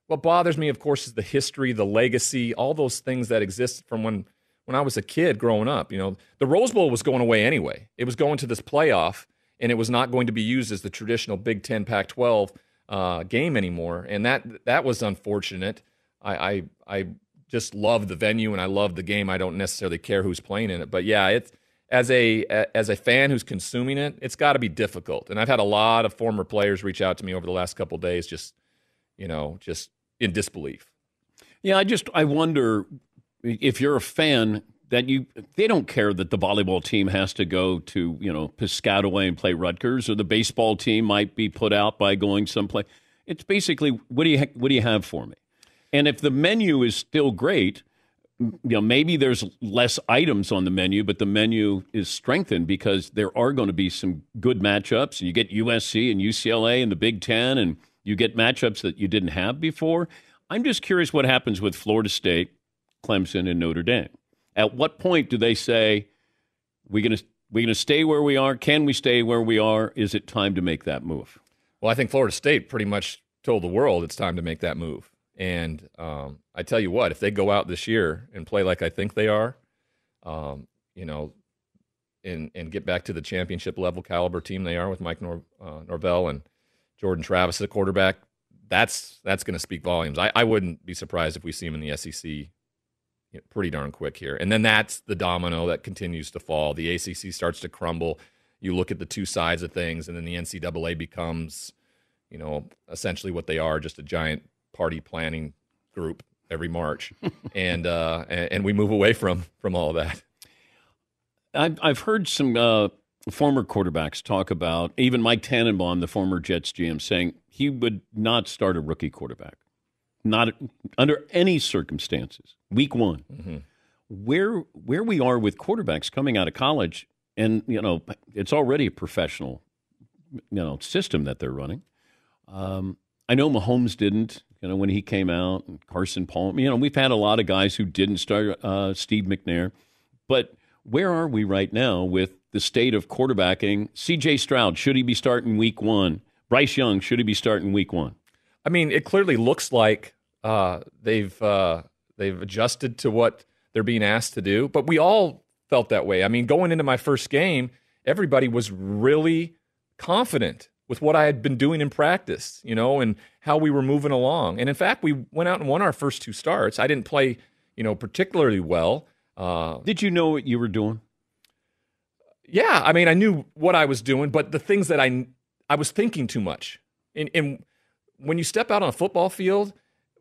What bothers me, of course, is the history, the legacy, all those things that exist from when when I was a kid growing up. You know, the Rose Bowl was going away anyway. It was going to this playoff, and it was not going to be used as the traditional Big Ten, Pac-12 uh, game anymore. And that that was unfortunate. I, I I just love the venue and I love the game. I don't necessarily care who's playing in it, but yeah, it's as a as a fan who's consuming it, it's got to be difficult. And I've had a lot of former players reach out to me over the last couple days, just you know, just in disbelief. Yeah, I just I wonder if you're a fan that you they don't care that the volleyball team has to go to you know Piscataway and play Rutgers, or the baseball team might be put out by going someplace. It's basically what do you what do you have for me? And if the menu is still great, you know, maybe there's less items on the menu, but the menu is strengthened because there are going to be some good matchups. You get USC and UCLA and the Big Ten, and you get matchups that you didn't have before. I'm just curious what happens with Florida State, Clemson, and Notre Dame. At what point do they say we're going to we're going to stay where we are? Can we stay where we are? Is it time to make that move? Well, I think Florida State pretty much told the world it's time to make that move. And um, I tell you what, if they go out this year and play like I think they are, um, you know, and and get back to the championship level caliber team they are with Mike Nor, uh, Norvell and Jordan Travis a quarterback, that's that's going to speak volumes. I, I wouldn't be surprised if we see him in the SEC you know, pretty darn quick here. And then that's the domino that continues to fall. The ACC starts to crumble. You look at the two sides of things, and then the NCAA becomes, you know, essentially what they are, just a giant party planning group every March, and, uh, and and we move away from from all of that. I've I've heard some uh, former quarterbacks talk about even Mike Tannenbaum, the former Jets GM, saying he would not start a rookie quarterback, not under any circumstances. Week one, mm-hmm. where where we are with quarterbacks coming out of college, and you know it's already a professional, you know, system that they're running. Um, I know Mahomes didn't you know, when he came out, and Carson Palmer. You know, we've had a lot of guys who didn't start. Uh, Steve McNair, but where are we right now with the state of quarterbacking? C.J. Stroud should he be starting Week One? Bryce Young should he be starting Week One? I mean, it clearly looks like uh, they've uh, they've adjusted to what they're being asked to do, but we all felt that way. I mean, going into my first game, everybody was really confident with what I had been doing in practice, you know, and how we were moving along. And in fact, we went out and won our first two starts. I didn't play, you know, particularly well. Uh, Did you know what you were doing? Yeah, I mean, I knew what I was doing, but the things that I I was thinking too much. And, and when you step out on a football field,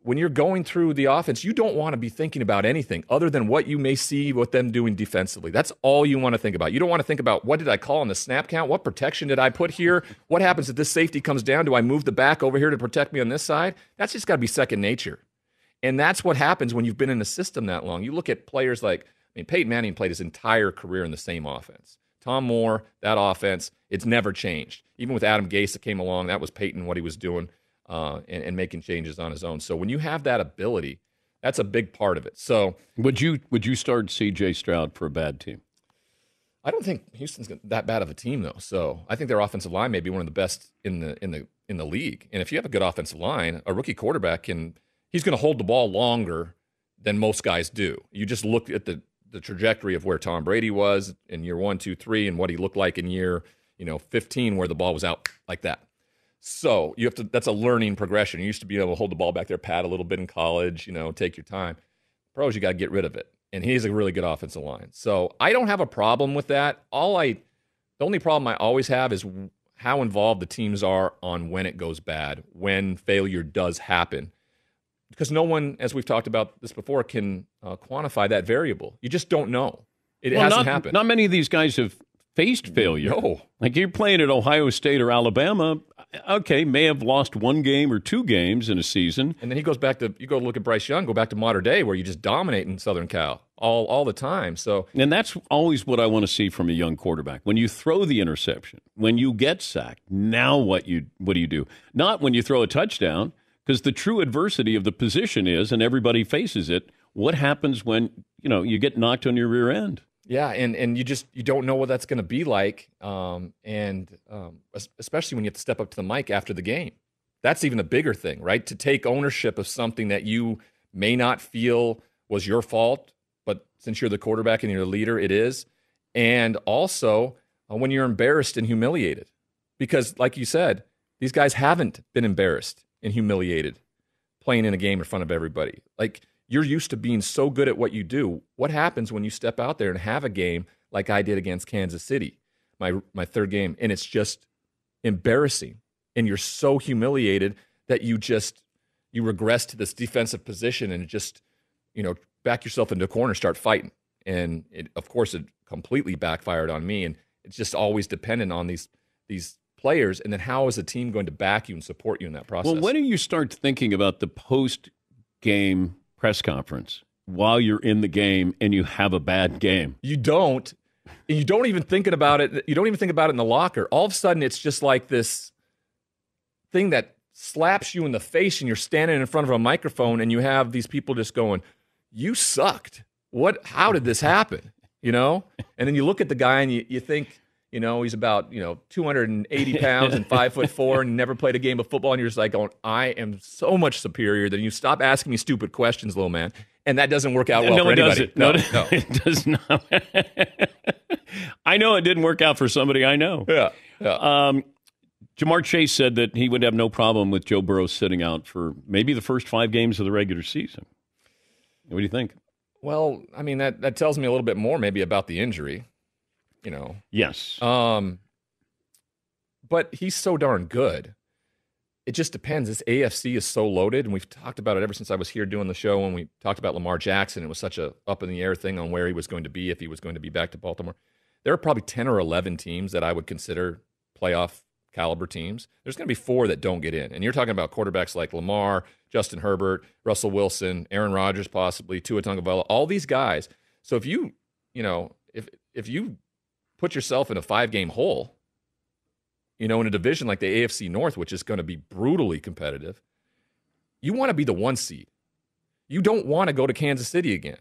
when you're going through the offense, you don't want to be thinking about anything other than what you may see with them doing defensively. That's all you want to think about. You don't want to think about what did I call on the snap count? What protection did I put here? What happens if this safety comes down? Do I move the back over here to protect me on this side? That's just got to be second nature. And that's what happens when you've been in the system that long. You look at players like, I mean, Peyton Manning played his entire career in the same offense. Tom Moore, that offense, it's never changed. Even with Adam Gase that came along, that was Peyton, what he was doing uh, and, and making changes on his own. So when you have that ability, that's a big part of it. So would you would you start C.J. Stroud for a bad team? I don't think Houston's that bad of a team though. So I think their offensive line may be one of the best in the in the in the league. And if you have a good offensive line, a rookie quarterback can he's going to hold the ball longer than most guys do. You just look at the the trajectory of where Tom Brady was in year one, two, three, and what he looked like in year you know 15, where the ball was out like that. So you have to. That's a learning progression. You used to be able to hold the ball back there, pat a little bit in college. You know, take your time. Pros, you got to get rid of it. And he's a really good offensive line. So I don't have a problem with that. All I, the only problem I always have is how involved the teams are on when it goes bad, when failure does happen. Because no one, as we've talked about this before, can uh, quantify that variable. You just don't know. It well, hasn't not, happened. Not many of these guys have faced failure. No. Like you're playing at Ohio State or Alabama, okay, may have lost one game or two games in a season. And then he goes back to you go look at Bryce Young, go back to modern day where you just dominate in Southern Cal all all the time. So And that's always what I want to see from a young quarterback. When you throw the interception, when you get sacked, now what you what do you do? Not when you throw a touchdown, because the true adversity of the position is and everybody faces it, what happens when, you know, you get knocked on your rear end? Yeah, and and you just you don't know what that's going to be like, um, and um, especially when you have to step up to the mic after the game. That's even a bigger thing, right? To take ownership of something that you may not feel was your fault, but since you're the quarterback and you're the leader, it is. And also uh, when you're embarrassed and humiliated, because like you said, these guys haven't been embarrassed and humiliated playing in a game in front of everybody. Like you're used to being so good at what you do. What happens when you step out there and have a game like I did against Kansas City, my my third game, and it's just embarrassing, and you're so humiliated that you just you regress to this defensive position and just you know back yourself into a corner, start fighting, and it, of course it completely backfired on me, and it's just always dependent on these these players, and then how is the team going to back you and support you in that process? Well, when do you start thinking about the post game press conference while you're in the game and you have a bad game. You don't. You don't even thinking about it. You don't even think about it in the locker. All of a sudden, it's just like this thing that slaps you in the face, and you're standing in front of a microphone, and you have these people just going, "You sucked. What? How did this happen?" You know. And then you look at the guy, and you, you think, you know, he's about, you know, 280 pounds and five foot four and never played a game of football. And you're just like going, I am so much superior than you. Stop asking me stupid questions, little man. And that doesn't work out well no, for anybody. Doesn't. No, no, it does not. I know it didn't work out for somebody I know. Yeah. yeah. Um, Ja'Marr Chase said that he would have no problem with Joe Burrow sitting out for maybe the first five games of the regular season. What do you think? Well, I mean that that tells me a little bit more maybe about the injury you know. Yes. Um, but he's so darn good. It just depends. This AFC is so loaded, and we've talked about it ever since I was here doing the show. When we talked about Lamar Jackson, it was such a up in the air thing on where he was going to be if he was going to be back to Baltimore. There are probably ten or eleven teams that I would consider playoff caliber teams. There's going to be four that don't get in, and you're talking about quarterbacks like Lamar, Justin Herbert, Russell Wilson, Aaron Rodgers, possibly Tua Tagovailoa, all these guys. So if you, you know, if if you put yourself in a five game hole, you know, in a division like the AFC North, which is going to be brutally competitive, you want to be the one seed. You don't want to go to Kansas City again.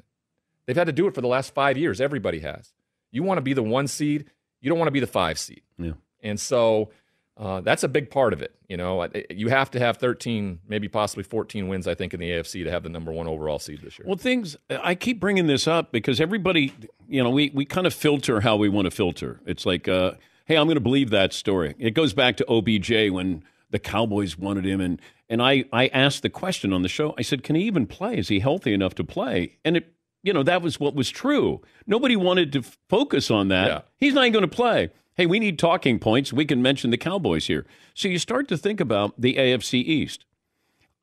They've had to do it for the last five years. Everybody has. You want to be the one seed. You don't want to be the five seed. Yeah. And so uh, that's a big part of it. You know, you have to have 13, maybe possibly 14 wins, I think, in the AFC to have the number one overall seed this year. Well, things, I keep bringing this up because everybody, you know, we, we kind of filter how we want to filter. It's like, uh, hey, I'm going to believe that story. It goes back to OBJ when the Cowboys wanted him. And, and I, I asked the question on the show, I said, can he even play? Is he healthy enough to play? And it, you know, that was what was true. Nobody wanted to focus on that. Yeah. He's not even going to play hey, we need talking points. We can mention the Cowboys here. So you start to think about the AFC East.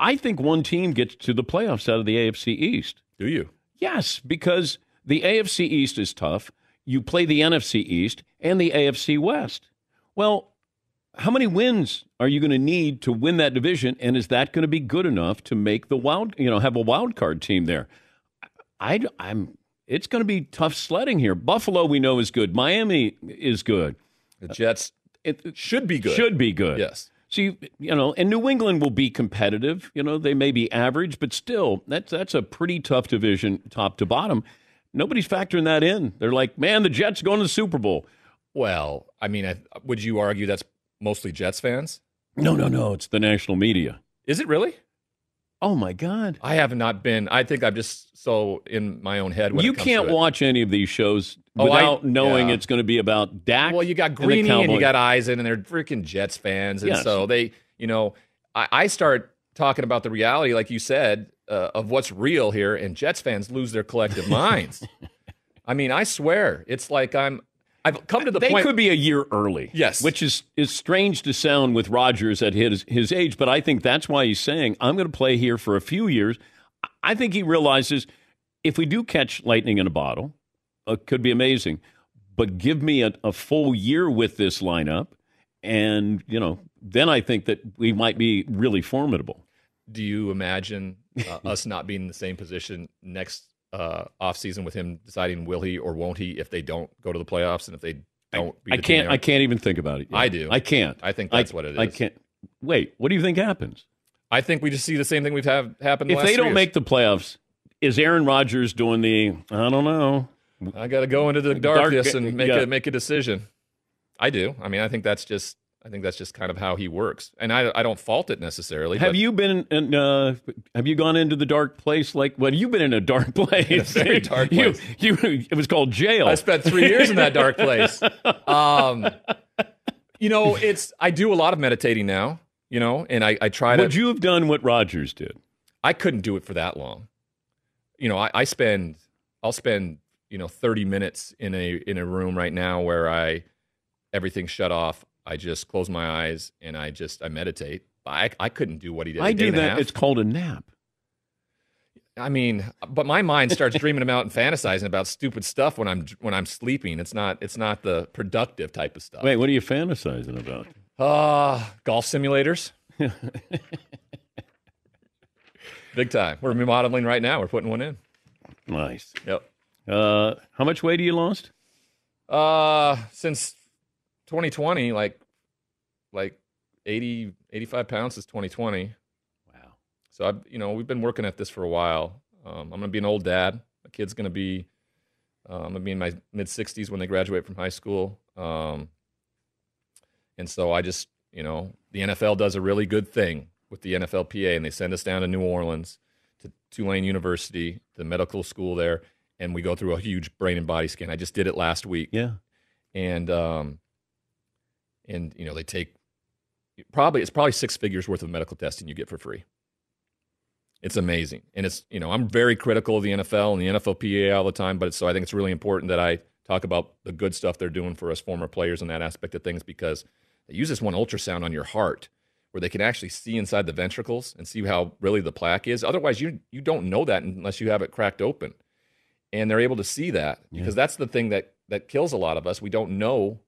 I think one team gets to the playoffs out of the AFC East. Do you? Yes, because the AFC East is tough. You play the NFC East and the AFC West. Well, how many wins are you going to need to win that division? And is that going to be good enough to make the wild, you know, have a wild card team there? I, I'm. It's going to be tough sledding here. Buffalo, we know, is good. Miami is good. The Jets it should be good. Should be good. Yes. So you, you know, and New England will be competitive. You know, they may be average, but still, that's that's a pretty tough division, top to bottom. Nobody's factoring that in. They're like, man, the Jets going to the Super Bowl. Well, I mean, I, would you argue that's mostly Jets fans? No, no, no. It's the national media. Is it really? Oh my God! I have not been. I think I'm just so in my own head. you can't watch any of these shows Oh, without I- knowing yeah. it's going to be about Dak. Well, you got and Greeny and, you Cowboys. got Eisen, and they're freaking Jets fans, and Yes. so they, you know, I, I start talking about the reality, like you said, uh, of what's real here, and Jets fans lose their collective minds. I mean, I swear, it's like I'm. I've come to the they point. could be a year early. Yes. which is is strange to sound with Rodgers at his his age, but I think that's why he's saying I'm going to play here for a few years. I think he realizes if we do catch lightning in a bottle, it could be amazing. But give me a, a full year with this lineup, and you know, then I think that we might be really formidable. Do you imagine uh, us not being in the same position next uh, offseason with him deciding will he or won't he if they don't go to the playoffs and if they don't? I the can't. I can't even think about it. yet. I do. I can't. I think that's what it is. I can't. Wait. What do you think happens? I think we just see the same thing we've had happen. The if they don't years. make the playoffs, is Aaron Rodgers doing the? I don't know. I got to go into the Dark- darkness and make yeah. a make a decision. I do. I mean, I think that's just I think that's just kind of how he works, and I I don't fault it necessarily. Have you been? In, uh, have you gone into the dark place? Like, well, you've been in a dark place. very dark place. You, it was called jail. I spent three years in that dark place. Um, you know, it's I do a lot of meditating now. You know, and I I try to. Would you have done what Rodgers did? I couldn't do it for that long. You know, I, I spend I'll spend you know thirty minutes in a in a room right now where I everything's shut off. I just close my eyes and I just I meditate. I I couldn't do what he did. I do that. It's called a nap. I mean, but my mind starts dreaming about and fantasizing about stupid stuff when I'm when I'm sleeping. It's not it's not the productive type of stuff. Wait, what are you fantasizing about? Uh, golf simulators. Big time. We're remodeling right now. We're putting one in. Nice. Yep. Uh, how much weight have you lost? Uh, since 2020, like, like 80, 85 pounds since 2020. Wow. So I've, you know, we've been working at this for a while. Um, I'm gonna be an old dad. My kid's gonna be, uh, I'm gonna be in my mid 60s when they graduate from high school. Um, and so I just, you know, the NFL does a really good thing with the NFLPA, and they send us down to New Orleans to Tulane University, the medical school there, and we go through a huge brain and body scan. I just did it last week Yeah. and um, and you know they take probably it's probably six figures worth of medical testing you get for free. It's amazing, and it's you know I'm very critical of the NFL and the NFLPA all the time, but it's, so I think it's really important that I talk about the good stuff they're doing for us former players in that aspect of things because they use this one ultrasound on your heart where they can actually see inside the ventricles and see how really the plaque is. Otherwise, you you don't know that unless you have it cracked open and they're able to see that because that's the thing that that kills a lot of us. We don't know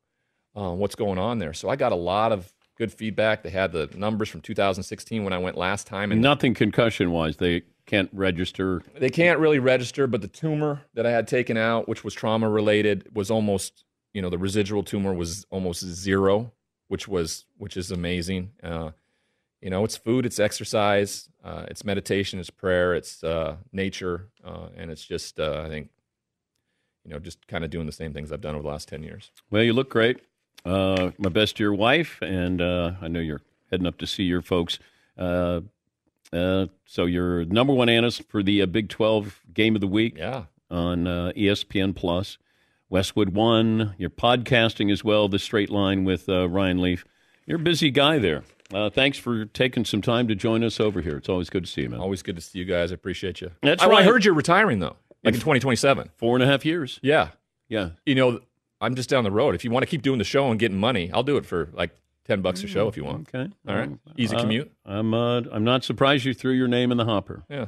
uh, what's going on there. So I got a lot of good feedback. They had the numbers from 2016 when I went last time, and Nothing concussion wise. They can't register. they can't really register. But the tumor that I had taken out, which was trauma related, was almost you know the residual tumor was almost zero, which was which is amazing. Uh, you know, it's food, it's exercise, uh, it's meditation, it's prayer, it's uh, nature, uh, and it's just uh, I think you know just kind of doing the same things I've done over the last ten years. Well, you look great. Uh, my best to your wife, and uh, I know you're heading up to see your folks. Uh, uh, so you're number one analyst for the uh, Big 12 Game of the Week Yeah. on uh, ESPN Plus. Westwood One. You're podcasting as well. The Straight Line with uh, Ryan Leaf. You're a busy guy there. Uh, thanks for taking some time to join us over here. It's always good to see you, man. Always good to see you guys. I appreciate you. That's I, well, I heard you're retiring though, like in 2027. Four and a half years. Yeah. Yeah. You know, I'm just down the road. If you want to keep doing the show and getting money, I'll do it for like 10 bucks a show if you want. Okay. All right. Easy Uh, commute. I'm uh, I'm not surprised you threw your name in the hopper. Yeah.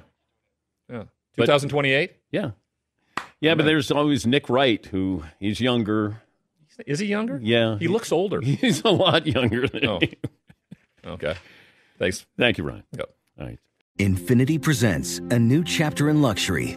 Yeah. 2028? Yeah. Yeah, but there's always Nick Wright, who he's younger. Is he younger? Yeah. He looks older. He's a lot younger than Oh. you. Okay. Thanks. Thank you, Ryan. Yep. All right. Infiniti presents a new chapter in luxury,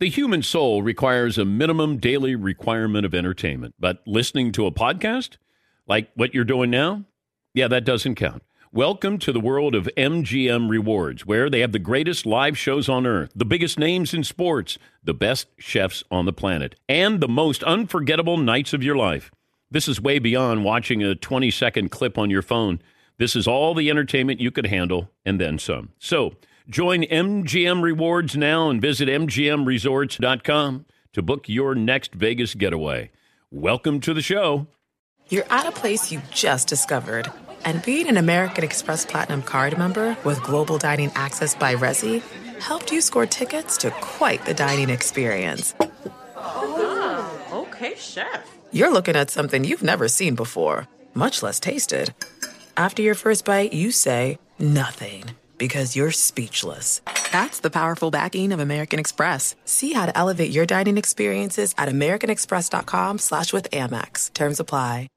The human soul requires a minimum daily requirement of entertainment, but listening to a podcast, like what you're doing now, yeah, that doesn't count. Welcome to the world of MGM Rewards, where they have the greatest live shows on earth, the biggest names in sports, the best chefs on the planet, and the most unforgettable nights of your life. This is way beyond watching a 20 second clip on your phone. This is all the entertainment you could handle and then some. So, Join MGM Rewards now and visit MGMResorts.com to book your next Vegas getaway. Welcome to the show. You're at a place you just discovered. And being an American Express Platinum card member with global dining access by Resy helped you score tickets to quite the dining experience. Oh, okay, chef. You're looking at something you've never seen before, much less tasted. After your first bite, you say nothing because you're speechless. That's the powerful backing of American Express. See how to elevate your dining experiences at americanexpress.com slash with Amex. Terms apply.